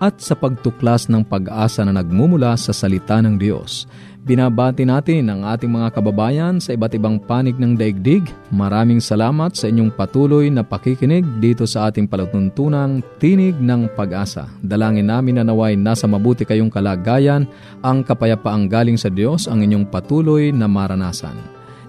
at sa pagtuklas ng pag-asa na nagmumula sa salita ng Diyos. Binabati natin ang ating mga kababayan sa iba't ibang panig ng daigdig. Maraming salamat sa inyong patuloy na pakikinig dito sa ating palatuntunang Tinig ng Pag-asa. Dalangin namin na naway nasa mabuti kayong kalagayan, ang kapayapaang galing sa Diyos ang inyong patuloy na maranasan.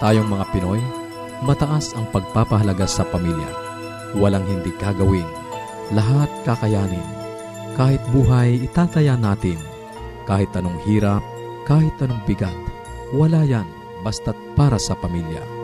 Tayong mga Pinoy, mataas ang pagpapahalaga sa pamilya. Walang hindi kagawin. Lahat kakayanin. Kahit buhay, itataya natin. Kahit anong hirap, kahit anong bigat, wala yan basta't para sa pamilya.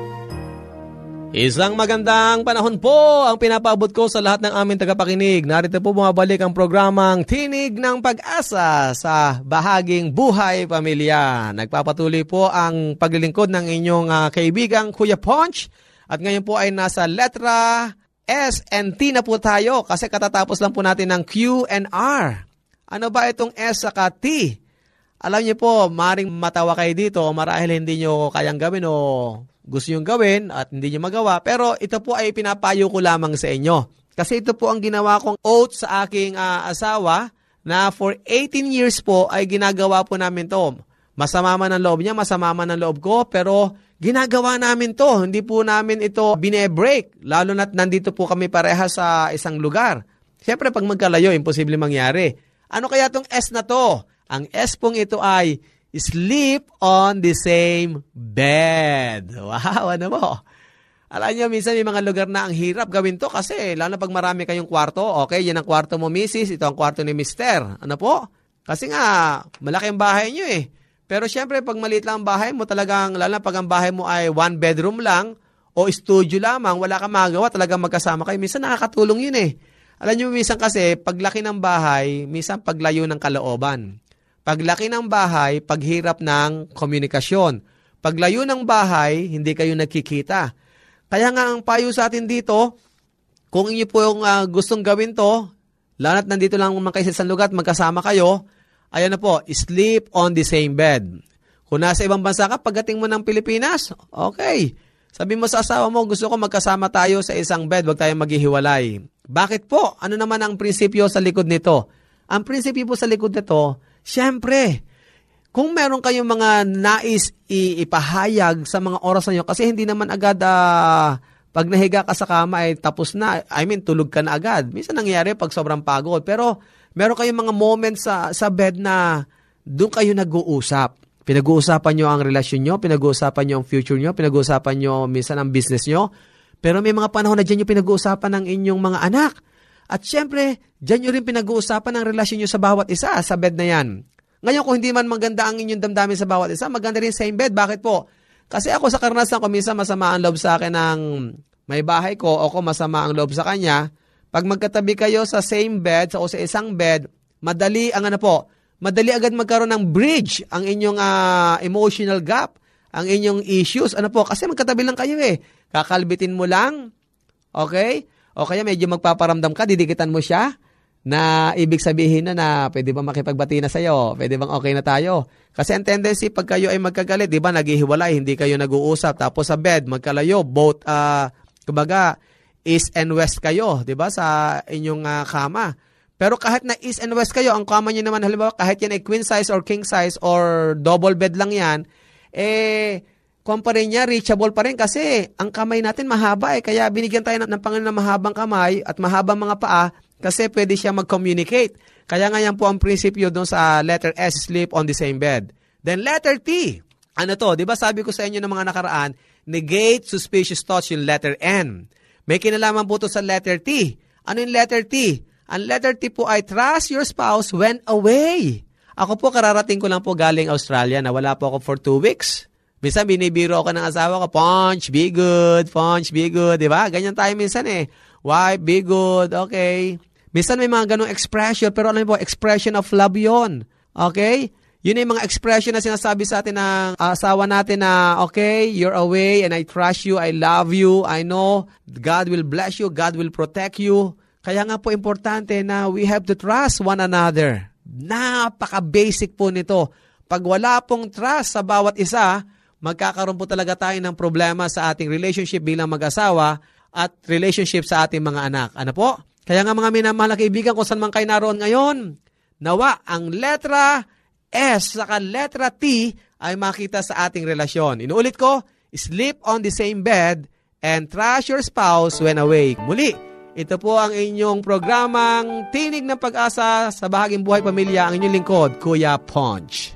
Isang magandang panahon po ang pinapabot ko sa lahat ng aming tagapakinig. Narito po bumabalik ang programang Tinig ng Pag-asa sa bahaging Buhay Pamilya. Nagpapatuloy po ang paglilingkod ng inyong uh, kaibigang Kuya Ponch. At ngayon po ay nasa letra S and T na po tayo kasi katatapos lang po natin ng Q and R. Ano ba itong S sa T? Alam niyo po, maring matawa kayo dito marahil hindi nyo kayang gawin o gusto yung gawin at hindi nyo magawa. Pero ito po ay pinapayo ko lamang sa inyo. Kasi ito po ang ginawa kong oath sa aking uh, asawa na for 18 years po ay ginagawa po namin to. Masama man ang loob niya, masama man ang loob ko, pero ginagawa namin to. Hindi po namin ito bine-break, lalo na't nandito po kami pareha sa isang lugar. Siyempre, pag magkalayo, imposible mangyari. Ano kaya tong S na to? Ang S pong ito ay sleep on the same bed. Wow, ano mo? Alam niyo, minsan may mga lugar na ang hirap gawin to kasi lalo na pag marami kayong kwarto, okay, yan ang kwarto mo, misis, ito ang kwarto ni mister. Ano po? Kasi nga, malaki ang bahay niyo eh. Pero syempre, pag maliit lang ang bahay mo, talagang, lalo na pag ang bahay mo ay one bedroom lang o studio lamang, wala kang magawa, talagang magkasama kayo. Minsan nakakatulong yun eh. Alam niyo, minsan kasi, paglaki ng bahay, minsan paglayo ng kalooban. Paglaki ng bahay, paghirap ng komunikasyon. Paglayo ng bahay, hindi kayo nagkikita. Kaya nga ang payo sa atin dito, kung inyo po yung uh, gustong gawin to, lalo't nandito lang naman kayo sa lugar at magkasama kayo, ayan na po, sleep on the same bed. Kung nasa ibang bansa ka, pagdating mo ng Pilipinas, okay. Sabi mo sa asawa mo, gusto ko magkasama tayo sa isang bed, wag tayong maghihiwalay. Bakit po? Ano naman ang prinsipyo sa likod nito? Ang prinsipyo po sa likod nito, syempre, kung meron kayong mga nais ipahayag sa mga oras na kasi hindi naman agad uh, pag nahiga ka sa kama ay tapos na. I mean, tulog ka na agad. Minsan nangyayari pag sobrang pagod. Pero meron kayong mga moments sa, sa bed na doon kayo nag-uusap. Pinag-uusapan nyo ang relasyon nyo, pinag-uusapan nyo ang future nyo, pinag-uusapan nyo minsan ang business nyo. Pero may mga panahon na dyan yung pinag-uusapan ng inyong mga anak. At syempre, dyan nyo rin pinag-uusapan ang relasyon nyo sa bawat isa sa bed na yan. Ngayon, kung hindi man maganda ang inyong damdamin sa bawat isa, maganda rin same bed. Bakit po? Kasi ako sa karanasan ko, minsan masama ang loob sa akin ng may bahay ko o ko masama ang loob sa kanya. Pag magkatabi kayo sa same bed o sa isang bed, madali ang ano po, madali agad magkaroon ng bridge ang inyong uh, emotional gap, ang inyong issues. Ano po? Kasi magkatabi lang kayo eh. Kakalbitin mo lang, okay? O kaya medyo magpaparamdam ka, didikitan mo siya na ibig sabihin na na pwede ba makipagbati na sa'yo? Pwede bang okay na tayo? Kasi ang tendency, pag kayo ay magkagalit, di ba, naghihiwalay, hindi kayo nag-uusap, tapos sa bed, magkalayo, both, uh, kumbaga, east and west kayo, di ba, sa inyong uh, kama. Pero kahit na east and west kayo, ang kama nyo naman, halimbawa, kahit yan ay queen size or king size or double bed lang yan, eh, kung pa rin niya, reachable pa rin kasi ang kamay natin mahaba eh. Kaya binigyan tayo ng, ng Panginoon ng mahabang kamay at mahabang mga paa kasi pwede siya mag-communicate. Kaya nga yan po ang prinsipyo doon sa letter S, sleep on the same bed. Then letter T, ano to? Di ba sabi ko sa inyo ng mga nakaraan, negate suspicious thoughts yung letter N. May kinalaman po to sa letter T. Ano yung letter T? Ang letter T po ay trust your spouse when away. Ako po kararating ko lang po galing Australia na wala po ako for two weeks. Minsan binibiro ako ng asawa ko, Punch, be good, Punch, be good, di ba? Ganyan tayo minsan eh. Wife, be good, okay. Minsan may mga ganong expression, pero alam mo po, expression of love yon. Okay? Yun yung mga expression na sinasabi sa atin ng asawa natin na, okay, you're away and I trust you, I love you, I know God will bless you, God will protect you. Kaya nga po importante na we have to trust one another. Napaka-basic po nito. Pag wala pong trust sa bawat isa, magkakaroon po talaga tayo ng problema sa ating relationship bilang mag-asawa at relationship sa ating mga anak. Ano po? Kaya nga mga minamahal na kaibigan, kung saan man kayo naroon ngayon, nawa ang letra S saka letra T ay makita sa ating relasyon. Inuulit ko, sleep on the same bed and trust your spouse when awake. Muli, ito po ang inyong programang Tinig ng Pag-asa sa Bahaging Buhay Pamilya, ang inyong lingkod, Kuya Ponch.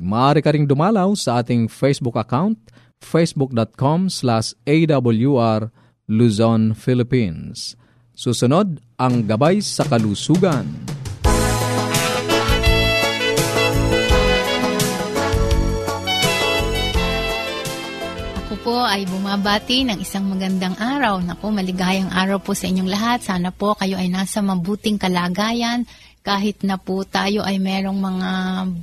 Maaari ka ring dumalaw sa ating Facebook account, facebook.com slash awr Luzon, Philippines. Susunod, ang Gabay sa Kalusugan. Po ay bumabati ng isang magandang araw. Naku, maligayang araw po sa inyong lahat. Sana po kayo ay nasa mabuting kalagayan kahit na po tayo ay merong mga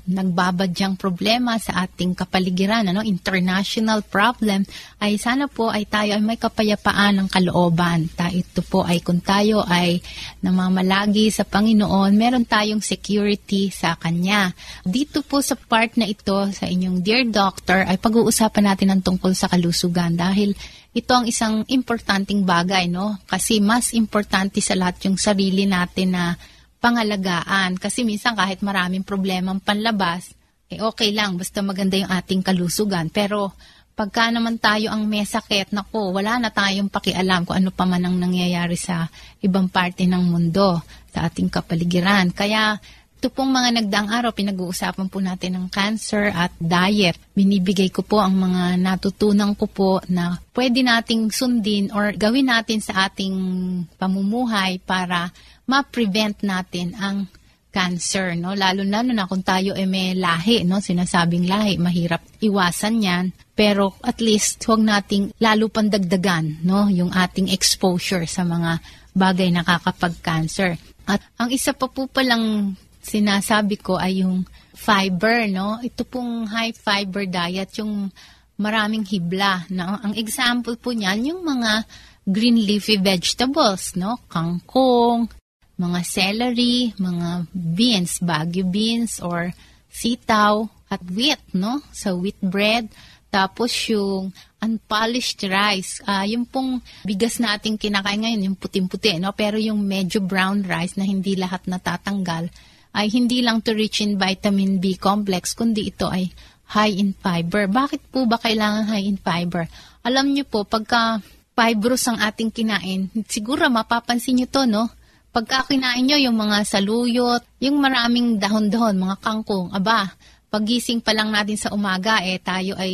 nagbabadyang problema sa ating kapaligiran, ano, international problem, ay sana po ay tayo ay may kapayapaan ng kalooban. Ta ito po ay kung tayo ay namamalagi sa Panginoon, meron tayong security sa Kanya. Dito po sa part na ito, sa inyong Dear Doctor, ay pag-uusapan natin ang tungkol sa kalusugan dahil ito ang isang importanting bagay, no? Kasi mas importante sa lahat yung sarili natin na pangalagaan. Kasi minsan kahit maraming problemang panlabas, eh okay lang, basta maganda yung ating kalusugan. Pero pagka naman tayo ang may sakit, nako, wala na tayong pakialam kung ano pa man ang nangyayari sa ibang parte ng mundo, sa ating kapaligiran. Kaya ito pong mga nagdaang araw, pinag-uusapan po natin ng cancer at diet. Binibigay ko po ang mga natutunan ko po na pwede nating sundin or gawin natin sa ating pamumuhay para ma-prevent natin ang cancer, no? Lalo na na kung tayo ay may lahi, no? Sinasabing lahi, mahirap iwasan 'yan. Pero at least huwag nating lalo pandagdagan, no? Yung ating exposure sa mga bagay na kakapag-cancer. At ang isa pa po palang sinasabi ko ay yung fiber, no? Ito pong high fiber diet, yung maraming hibla. No? Ang example po niyan, yung mga green leafy vegetables, no? Kangkong, mga celery, mga beans, bagyo beans, or sitaw, at wheat, no? Sa wheat bread. Tapos yung unpolished rice, uh, yung pong bigas nating kinakain ngayon, yung puting-puti, no? Pero yung medyo brown rice na hindi lahat natatanggal, ay hindi lang to rich in vitamin B complex, kundi ito ay high in fiber. Bakit po ba kailangan high in fiber? Alam niyo po, pagka fibrous ang ating kinain, siguro mapapansin niyo to, no? Pagka kinain nyo yung mga saluyot, yung maraming dahon-dahon, mga kangkong, aba, pagising pa lang natin sa umaga, eh tayo ay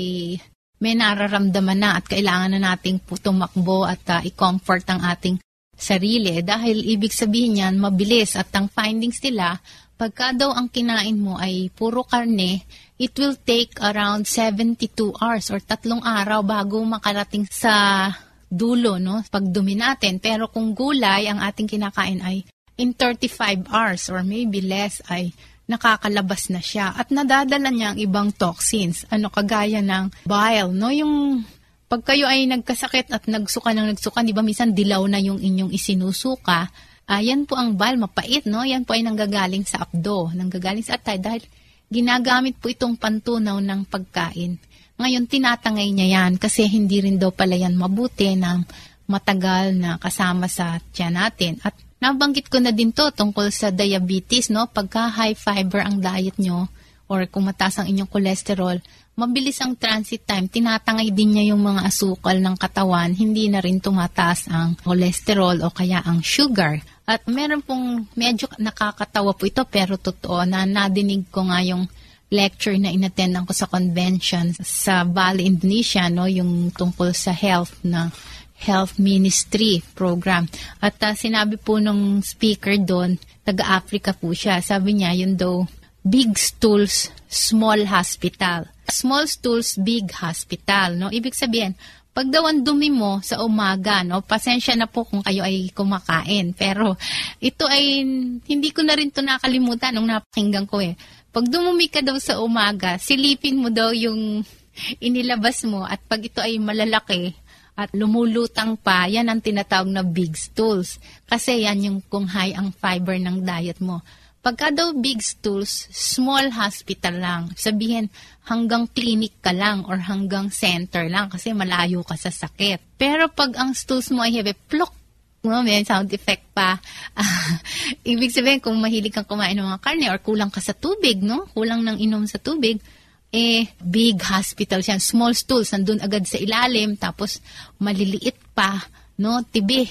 may nararamdaman na at kailangan na nating tumakbo at uh, i-comfort ang ating sarili. Dahil ibig sabihin yan, mabilis at ang findings nila, pagka daw ang kinain mo ay puro karne, it will take around 72 hours or tatlong araw bago makarating sa dulo, no? Pagdumi natin. Pero kung gulay ang ating kinakain ay in 35 hours or maybe less ay nakakalabas na siya at nadadala niya ang ibang toxins. Ano kagaya ng bile, no? Yung pag kayo ay nagkasakit at nagsuka ng nagsuka, di ba minsan dilaw na yung inyong isinusuka, Uh, yan po ang bile, mapait, no? Yan po ay nanggagaling sa abdo, nanggagaling sa atay dahil ginagamit po itong pantunaw ng pagkain. Ngayon, tinatangay niya yan kasi hindi rin daw pala yan mabuti ng matagal na kasama sa tiyan natin. At nabanggit ko na din to tungkol sa diabetes, no? Pagka high fiber ang diet nyo or kung mataas ang inyong cholesterol, mabilis ang transit time. Tinatangay din niya yung mga asukal ng katawan. Hindi na rin tumataas ang cholesterol o kaya ang sugar. At meron pong medyo nakakatawa po ito pero totoo na nadinig ko nga yung lecture na inattendan ko sa convention sa Bali, Indonesia, no, yung tungkol sa health na Health Ministry program. At uh, sinabi po nung speaker doon, taga-Africa po siya. Sabi niya, yun daw, big stools, small hospital. Small stools, big hospital. No? Ibig sabihin, pag daw ang dumi mo sa umaga, no, pasensya na po kung kayo ay kumakain. Pero ito ay, hindi ko na rin to nakalimutan nung napakinggan ko eh. Pag dumumi ka daw sa umaga, silipin mo daw yung inilabas mo at pag ito ay malalaki at lumulutang pa, yan ang tinatawag na big stools. Kasi yan yung kung high ang fiber ng diet mo. Pagka daw big stools, small hospital lang. Sabihin, hanggang clinic ka lang or hanggang center lang kasi malayo ka sa sakit. Pero pag ang stools mo ay heavy, plok, no, may sound effect pa. Uh, ibig sabihin, kung mahilig kang kumain ng mga karne or kulang ka sa tubig, no? Kulang ng inom sa tubig, eh, big hospital yan. Small stools, nandun agad sa ilalim, tapos maliliit pa, no? Tibi,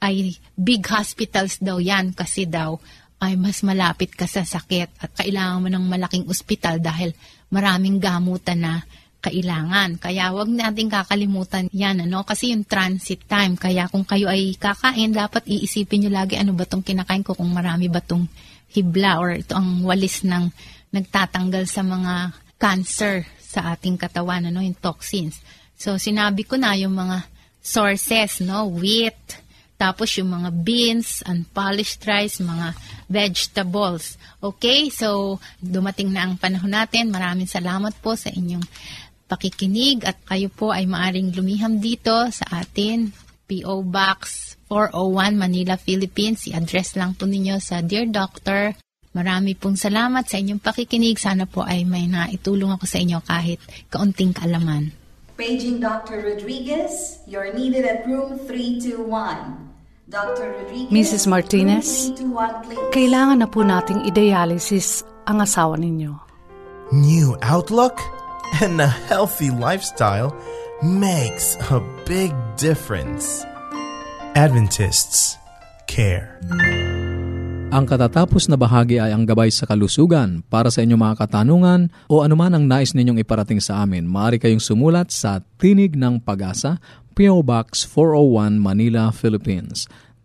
ay big hospitals daw yan kasi daw ay mas malapit ka sa sakit at kailangan mo ng malaking ospital dahil maraming gamutan na kailangan. Kaya wag nating kakalimutan yan, ano? Kasi yung transit time. Kaya kung kayo ay kakain, dapat iisipin nyo lagi ano ba tong kinakain ko kung marami ba tong hibla or ito ang walis ng nagtatanggal sa mga cancer sa ating katawan, ano? Yung toxins. So, sinabi ko na yung mga sources, no? Wheat, tapos yung mga beans, unpolished rice, mga vegetables. Okay? So, dumating na ang panahon natin. Maraming salamat po sa inyong pakikinig at kayo po ay maaring lumiham dito sa atin. P.O. Box 401 Manila, Philippines. I-address lang po ninyo sa Dear Doctor. Marami pong salamat sa inyong pakikinig. Sana po ay may naitulong ako sa inyo kahit kaunting kaalaman. Paging Dr. Rodriguez, you're needed at room 321. Dr. Rodriguez, Mrs. Martinez, room 321, please. Kailangan na po nating i-dialysis ang asawa ninyo. New outlook and a healthy lifestyle makes a big difference. Adventists care. Ang katatapos na bahagi ay ang gabay sa kalusugan. Para sa inyong mga katanungan o anuman ang nais ninyong iparating sa amin, maaari kayong sumulat sa Tinig ng Pag-asa, P.O. Box 401 Manila, Philippines.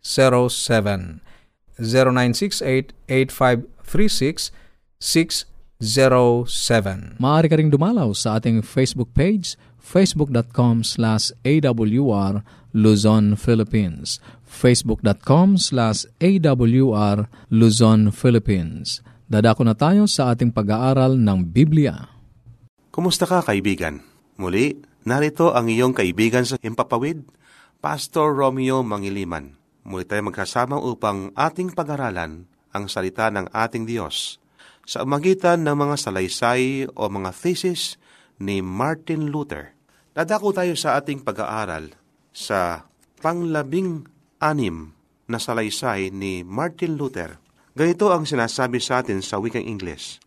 0968-8536-607. 0968-8536-607. Maaari ka rin dumalaw sa ating Facebook page, facebook.com slash awr Luzon, Philippines. facebook.com slash awr Luzon, Philippines. Dadako na tayo sa ating pag-aaral ng Biblia. Kumusta ka, kaibigan? Muli, narito ang iyong kaibigan sa Himpapawid, Pastor Romeo Mangiliman. Muli tayo magkasama upang ating pag-aralan ang salita ng ating Diyos sa magitan ng mga salaysay o mga thesis ni Martin Luther. Dadako tayo sa ating pag-aaral sa panglabing anim na salaysay ni Martin Luther. Ganito ang sinasabi sa atin sa wikang English.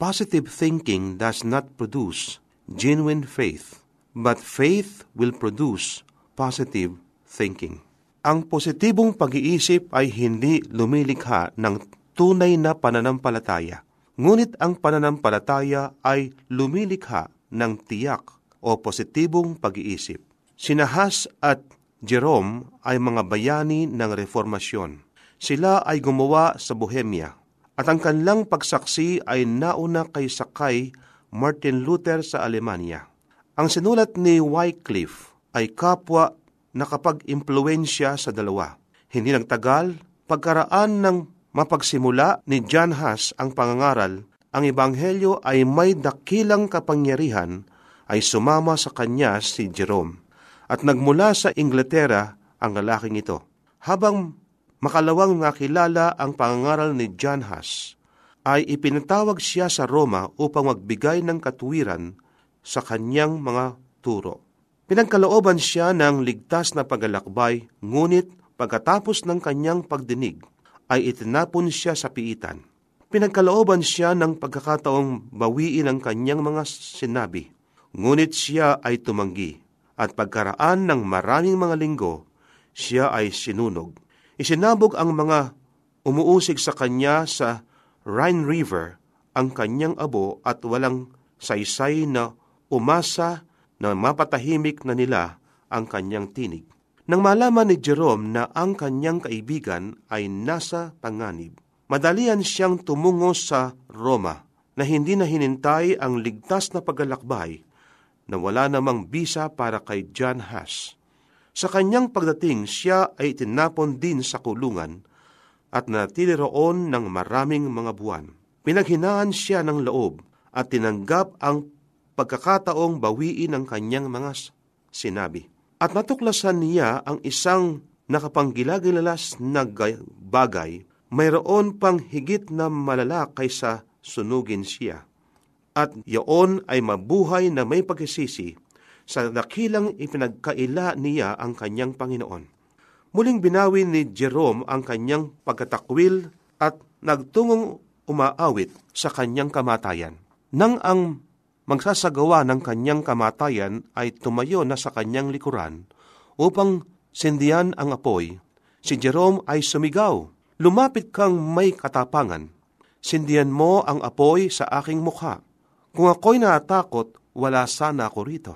Positive thinking does not produce genuine faith, but faith will produce positive thinking. Ang positibong pag-iisip ay hindi lumilikha ng tunay na pananampalataya. Ngunit ang pananampalataya ay lumilikha ng tiyak o positibong pag-iisip. Sinahas at Jerome ay mga bayani ng reformasyon. Sila ay gumawa sa Bohemia at ang kanilang pagsaksi ay nauna kay Sakay Martin Luther sa Alemanya. Ang sinulat ni Wycliffe ay kapwa nakapag-impluensya sa dalawa. Hindi nagtagal, pagkaraan ng mapagsimula ni John Huss ang pangangaral, ang Ebanghelyo ay may dakilang kapangyarihan ay sumama sa kanya si Jerome. At nagmula sa Inglaterra ang lalaking ito. Habang makalawang nakilala ang pangangaral ni John Huss, ay ipinatawag siya sa Roma upang magbigay ng katuwiran sa kanyang mga turo. Pinagkalooban siya ng ligtas na paglalakbay, ngunit pagkatapos ng kanyang pagdinig, ay itinapon siya sa piitan. Pinagkalooban siya ng pagkakataong bawiin ang kanyang mga sinabi, ngunit siya ay tumanggi, at pagkaraan ng maraming mga linggo, siya ay sinunog. Isinabog ang mga umuusig sa kanya sa Rhine River ang kanyang abo at walang saysay na umasa na mapatahimik na nila ang kanyang tinig. Nang malaman ni Jerome na ang kanyang kaibigan ay nasa panganib, madalian siyang tumungo sa Roma na hindi na hinintay ang ligtas na paglalakbay na wala namang bisa para kay John Huss. Sa kanyang pagdating, siya ay tinapon din sa kulungan at natili roon ng maraming mga buwan. Pinaghinaan siya ng loob at tinanggap ang pagkakataong bawiin ang kanyang mga sinabi. At natuklasan niya ang isang nakapanggilagilalas na bagay, mayroon pang higit na malala kaysa sunugin siya. At yaon ay mabuhay na may pagkisisi sa dakilang ipinagkaila niya ang kanyang Panginoon. Muling binawi ni Jerome ang kanyang pagkatakwil at nagtungong umaawit sa kanyang kamatayan. Nang ang magsasagawa ng kanyang kamatayan ay tumayo na sa kanyang likuran upang sindihan ang apoy. Si Jerome ay sumigaw, Lumapit kang may katapangan. Sindihan mo ang apoy sa aking mukha. Kung ako'y natakot, wala sana ako rito.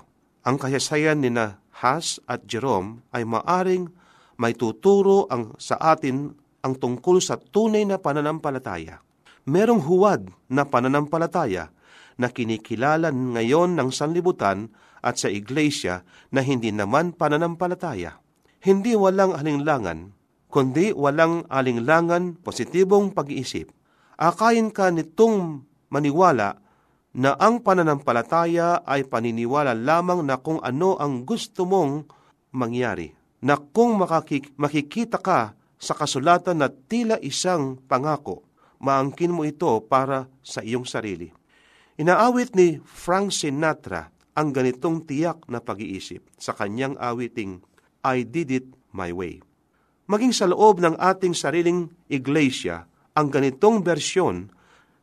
Ang kayasayan ni na Has at Jerome ay maaring may tuturo ang, sa atin ang tungkol sa tunay na pananampalataya. Merong huwad na pananampalataya na kinikilala ngayon ng sanlibutan at sa iglesia na hindi naman pananampalataya. Hindi walang alinglangan, kundi walang alinglangan positibong pag-iisip. Akayin ka nitong maniwala na ang pananampalataya ay paniniwala lamang na kung ano ang gusto mong mangyari. Na kung makakik- makikita ka sa kasulatan na tila isang pangako, maangkin mo ito para sa iyong sarili. Inaawit ni Frank Sinatra ang ganitong tiyak na pag-iisip sa kanyang awiting I Did It My Way. Maging sa loob ng ating sariling iglesia, ang ganitong bersyon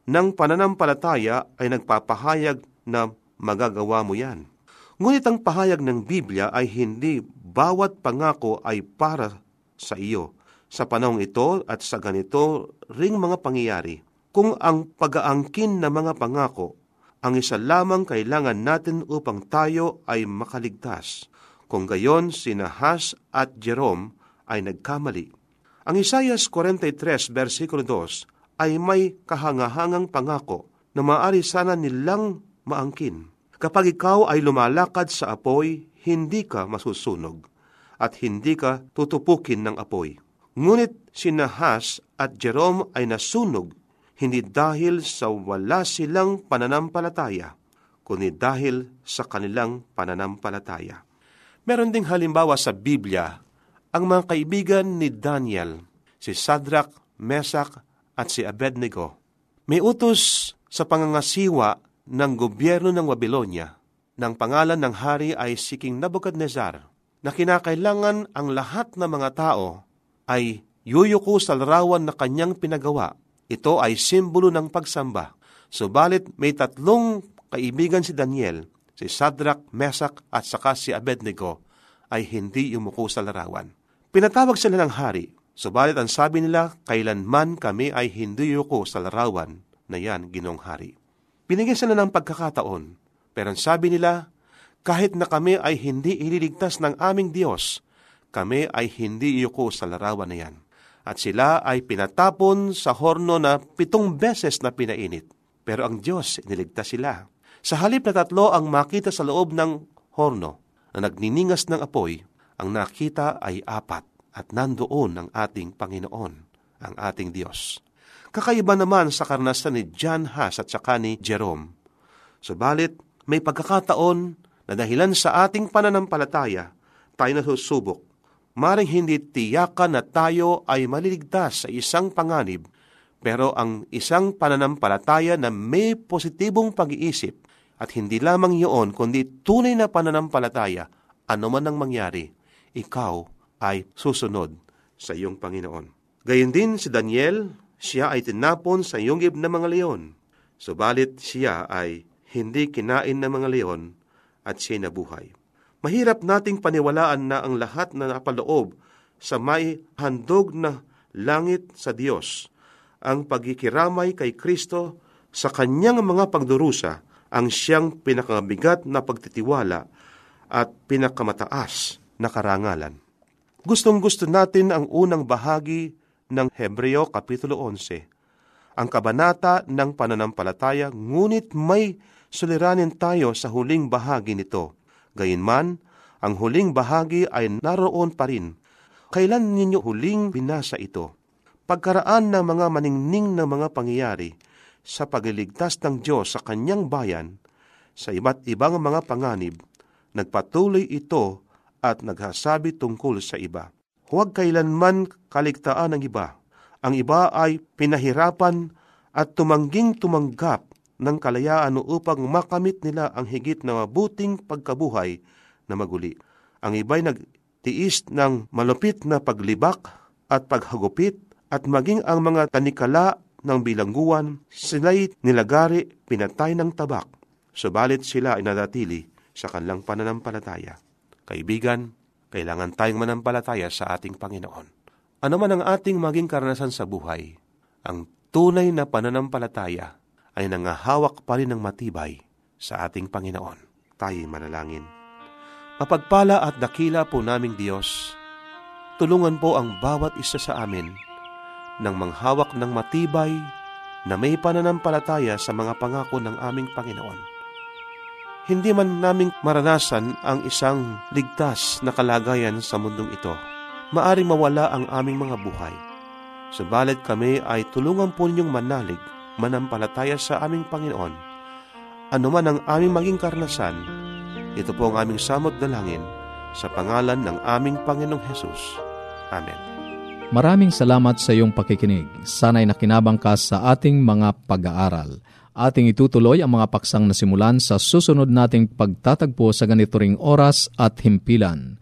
ng pananampalataya ay nagpapahayag na magagawa mo yan. Ngunit ang pahayag ng Biblia ay hindi bawat pangako ay para sa iyo. Sa panahong ito at sa ganito ring mga pangyayari, kung ang pag-aangkin ng mga pangako ang isa lamang kailangan natin upang tayo ay makaligtas. Kung gayon, si Nahas at Jerome ay nagkamali. Ang Isayas 43 versikulo 2 ay may kahangahangang pangako na maaari sana nilang maangkin. Kapag ikaw ay lumalakad sa apoy, hindi ka masusunog at hindi ka tutupukin ng apoy. Ngunit si Nahas at Jerome ay nasunog hindi dahil sa wala silang pananampalataya, kundi dahil sa kanilang pananampalataya. Meron ding halimbawa sa Biblia ang mga kaibigan ni Daniel, si Sadrach, Mesak at si Abednego. May utos sa pangangasiwa ng gobyerno ng Babylonia ng pangalan ng hari ay si King Nebuchadnezzar na kinakailangan ang lahat ng mga tao ay yuyuko sa larawan na kanyang pinagawa ito ay simbolo ng pagsamba. Subalit may tatlong kaibigan si Daniel, si Sadrach, Mesak at saka si Abednego ay hindi yumuko sa larawan. Pinatawag sila ng hari, subalit ang sabi nila, kailanman kami ay hindi yuko sa larawan na yan, ginong hari. Binigyan sila ng pagkakataon, pero ang sabi nila, kahit na kami ay hindi ililigtas ng aming Diyos, kami ay hindi yuko sa larawan na yan at sila ay pinatapon sa horno na pitong beses na pinainit. Pero ang Diyos iniligtas sila. Sa halip na tatlo ang makita sa loob ng horno na nagniningas ng apoy, ang nakita ay apat at nandoon ang ating Panginoon, ang ating Diyos. Kakaiba naman sa karanasan ni John Haas at saka ni Jerome. Subalit, may pagkakataon na dahilan sa ating pananampalataya, tayo nasusubok maring hindi tiyakan na tayo ay maliligtas sa isang panganib, pero ang isang pananampalataya na may positibong pag-iisip at hindi lamang iyon kundi tunay na pananampalataya, ano man ang mangyari, ikaw ay susunod sa iyong Panginoon. Gayon din si Daniel, siya ay tinapon sa yungib ng mga leon, subalit siya ay hindi kinain ng mga leon at siya nabuhay. Mahirap nating paniwalaan na ang lahat na napaloob sa may handog na langit sa Diyos, ang pagkikiramay kay Kristo sa kanyang mga pagdurusa ang siyang pinakabigat na pagtitiwala at pinakamataas na karangalan. Gustong gusto natin ang unang bahagi ng Hebreo Kapitulo 11, ang kabanata ng pananampalataya, ngunit may suliranin tayo sa huling bahagi nito Gayunman, ang huling bahagi ay naroon pa rin. Kailan ninyo huling binasa ito? Pagkaraan ng mga maningning na mga pangyayari sa pagliligtas ng Diyos sa kanyang bayan, sa iba't ibang mga panganib, nagpatuloy ito at naghasabi tungkol sa iba. Huwag kailanman kaligtaan ng iba. Ang iba ay pinahirapan at tumangging tumanggap ng kalayaan upang makamit nila ang higit na mabuting pagkabuhay na maguli. Ang iba'y nagtiis ng malupit na paglibak at paghagupit at maging ang mga tanikala ng bilangguan, sila'y nilagari pinatay ng tabak. subalit sila ay nadatili sa kanilang pananampalataya. Kaibigan, kailangan tayong manampalataya sa ating Panginoon. Ano man ang ating maging karanasan sa buhay, ang tunay na pananampalataya ay nangahawak pa rin ng matibay sa ating Panginoon. Tayo manalangin. Mapagpala at dakila po naming Diyos, tulungan po ang bawat isa sa amin ng manghawak ng matibay na may pananampalataya sa mga pangako ng aming Panginoon hindi man naming maranasan ang isang ligtas na kalagayan sa mundong ito. Maaring mawala ang aming mga buhay. Subalit kami ay tulungan po ninyong manalig, manampalataya sa aming Panginoon. Ano man ang aming maging karnasan, ito po ang aming samot dalangin sa pangalan ng aming Panginoong Hesus. Amen. Maraming salamat sa iyong pakikinig. Sana'y nakinabang ka sa ating mga pag-aaral ating itutuloy ang mga paksang nasimulan sa susunod nating pagtatagpo sa ganito ring oras at himpilan.